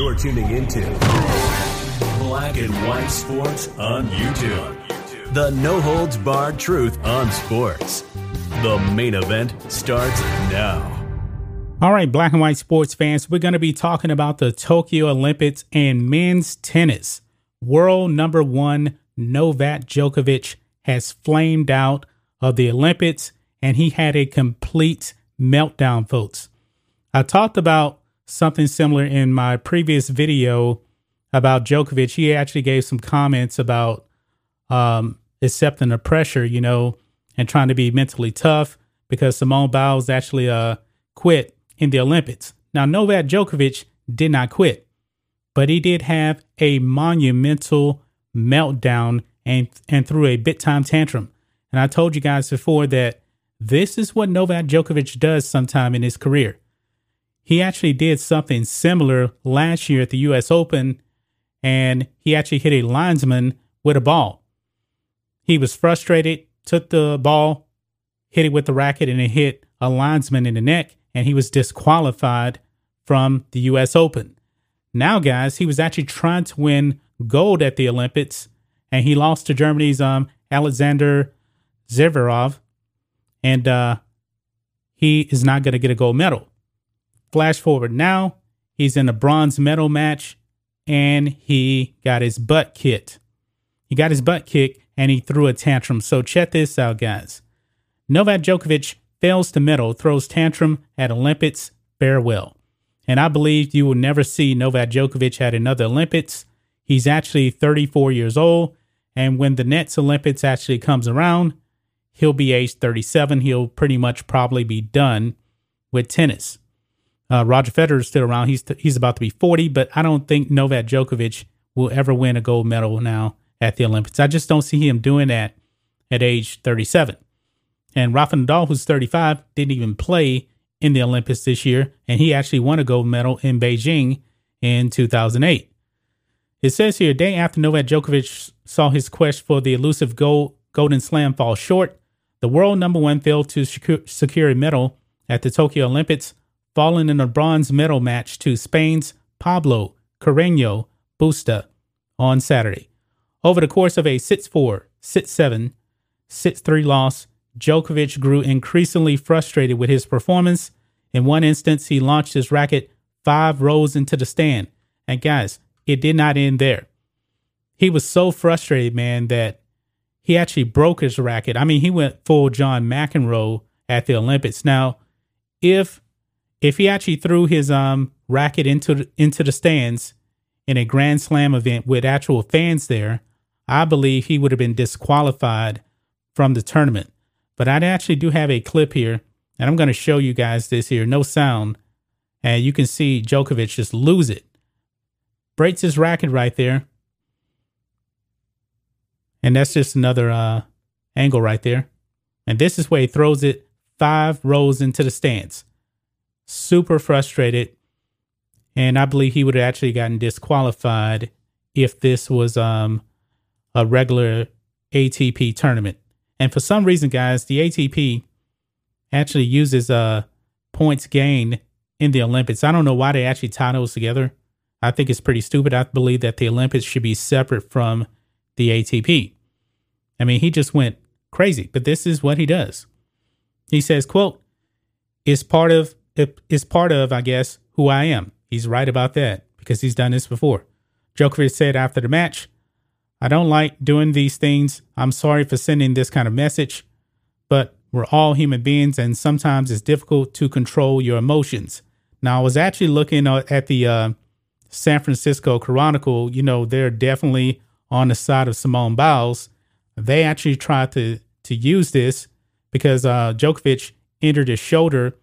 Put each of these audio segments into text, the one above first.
You're tuning into Black and White Sports on YouTube. The no holds barred truth on sports. The main event starts now. All right, black and white sports fans, we're going to be talking about the Tokyo Olympics and men's tennis. World number one Novak Djokovic has flamed out of the Olympics and he had a complete meltdown, folks. I talked about something similar in my previous video about Djokovic. He actually gave some comments about um, accepting the pressure, you know, and trying to be mentally tough because Simone Biles actually uh, quit in the Olympics. Now, Novak Djokovic did not quit, but he did have a monumental meltdown and, and threw a bit time tantrum. And I told you guys before that this is what Novak Djokovic does sometime in his career. He actually did something similar last year at the US Open, and he actually hit a linesman with a ball. He was frustrated, took the ball, hit it with the racket, and it hit a linesman in the neck, and he was disqualified from the US Open. Now, guys, he was actually trying to win gold at the Olympics, and he lost to Germany's um, Alexander Zverev, and uh, he is not going to get a gold medal. Flash forward now, he's in a bronze medal match and he got his butt kicked. He got his butt kicked and he threw a tantrum. So check this out, guys. Novak Djokovic fails to medal, throws tantrum at Olympics farewell. And I believe you will never see Novak Djokovic at another Olympics. He's actually 34 years old. And when the next Olympics actually comes around, he'll be age 37. He'll pretty much probably be done with tennis. Uh, Roger Federer is still around. He's he's about to be 40, but I don't think Novak Djokovic will ever win a gold medal now at the Olympics. I just don't see him doing that at age 37. And Rafa Nadal, who's 35, didn't even play in the Olympics this year, and he actually won a gold medal in Beijing in 2008. It says here, day after Novak Djokovic saw his quest for the elusive gold Golden Slam fall short, the world number one failed to secure a medal at the Tokyo Olympics falling in a bronze medal match to Spain's Pablo Carreño Busta on Saturday. Over the course of a 6 4, 6 7, 6 3 loss, Djokovic grew increasingly frustrated with his performance. In one instance, he launched his racket five rows into the stand. And guys, it did not end there. He was so frustrated, man, that he actually broke his racket. I mean, he went full John McEnroe at the Olympics. Now, if if he actually threw his um racket into the, into the stands in a Grand Slam event with actual fans there, I believe he would have been disqualified from the tournament. But I actually do have a clip here, and I'm going to show you guys this here. No sound, and you can see Djokovic just lose it, breaks his racket right there, and that's just another uh, angle right there. And this is where he throws it five rows into the stands super frustrated. And I believe he would have actually gotten disqualified if this was um, a regular ATP tournament. And for some reason, guys, the ATP actually uses uh, points gained in the Olympics. I don't know why they actually tie those together. I think it's pretty stupid. I believe that the Olympics should be separate from the ATP. I mean, he just went crazy, but this is what he does. He says, quote, it's part of is part of, I guess, who I am. He's right about that because he's done this before. Djokovic said after the match, I don't like doing these things. I'm sorry for sending this kind of message, but we're all human beings and sometimes it's difficult to control your emotions. Now, I was actually looking at the uh, San Francisco Chronicle. You know, they're definitely on the side of Simone Biles. They actually tried to, to use this because uh, Djokovic injured his shoulder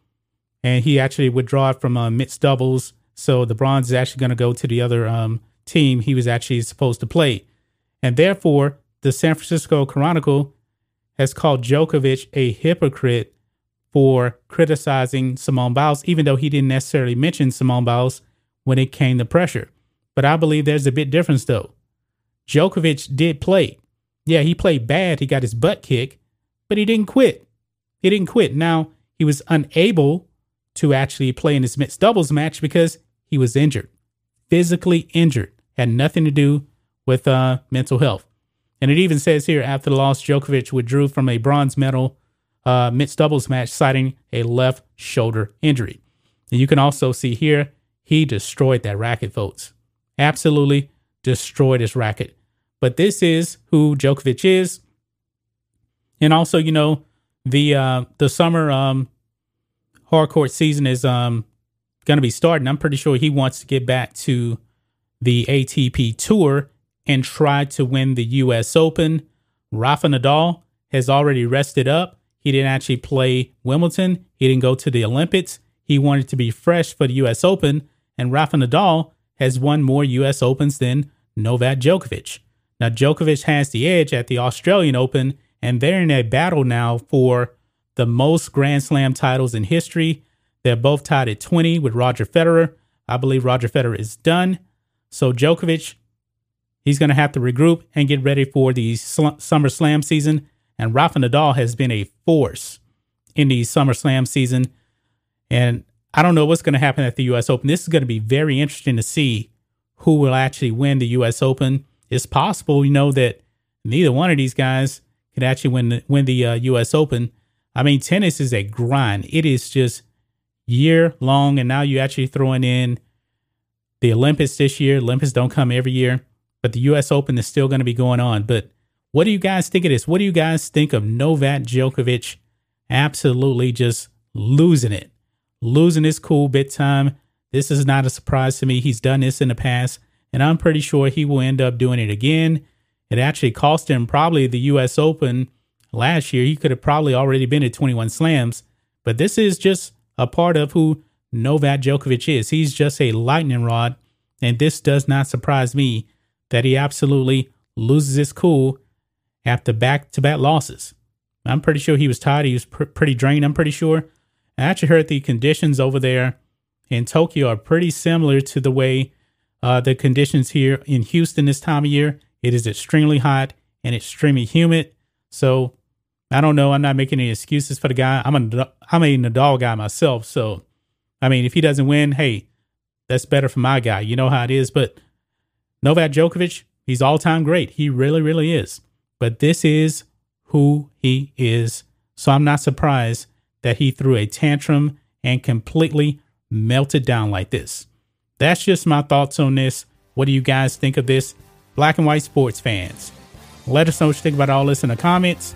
and he actually withdrew from uh, mixed doubles So the bronze is actually going to go to the other um, team he was actually supposed to play. And therefore, the San Francisco Chronicle has called Djokovic a hypocrite for criticizing Simone Biles, even though he didn't necessarily mention Simone Biles when it came to pressure. But I believe there's a bit difference though. Djokovic did play. Yeah, he played bad. He got his butt kicked, but he didn't quit. He didn't quit. Now, he was unable to actually play in his mixed doubles match because he was injured, physically injured, had nothing to do with uh, mental health. And it even says here after the loss, Djokovic withdrew from a bronze medal uh, mixed doubles match, citing a left shoulder injury. And you can also see here, he destroyed that racket, folks. Absolutely destroyed his racket. But this is who Djokovic is. And also, you know, the uh, the summer um, hardcourt season is um, going to be starting. I'm pretty sure he wants to get back to the ATP Tour and try to win the U.S. Open. Rafa Nadal has already rested up. He didn't actually play Wimbledon. He didn't go to the Olympics. He wanted to be fresh for the U.S. Open. And Rafa Nadal has won more U.S. Opens than Novak Djokovic. Now, Djokovic has the edge at the Australian Open, and they're in a battle now for the most Grand Slam titles in history. They're both tied at 20 with Roger Federer. I believe Roger Federer is done. So Djokovic, he's going to have to regroup and get ready for the sl- Summer Slam season. And Rafa Nadal has been a force in the Summer Slam season. And I don't know what's going to happen at the U.S. Open. This is going to be very interesting to see who will actually win the U.S. Open. It's possible, you know, that neither one of these guys could actually win the, win the uh, U.S. Open. I mean, tennis is a grind. It is just year long, and now you're actually throwing in the Olympics this year. Olympics don't come every year, but the U.S. Open is still going to be going on. But what do you guys think of this? What do you guys think of Novak Djokovic absolutely just losing it, losing his cool bit time? This is not a surprise to me. He's done this in the past, and I'm pretty sure he will end up doing it again. It actually cost him probably the U.S. Open last year. He could have probably already been at 21 slams, but this is just a part of who Novak Djokovic is. He's just a lightning rod, and this does not surprise me that he absolutely loses his cool after back to back losses. I'm pretty sure he was tired. He was pr- pretty drained, I'm pretty sure. I actually heard the conditions over there in Tokyo are pretty similar to the way uh, the conditions here in Houston this time of year. It is extremely hot and extremely humid. So I don't know. I'm not making any excuses for the guy. I'm a I'm a Nadal guy myself. So I mean, if he doesn't win, hey, that's better for my guy. You know how it is. But Novak Djokovic, he's all time great. He really, really is. But this is who he is. So I'm not surprised that he threw a tantrum and completely melted down like this. That's just my thoughts on this. What do you guys think of this? Black and white sports fans. Let us know what you think about all this in the comments.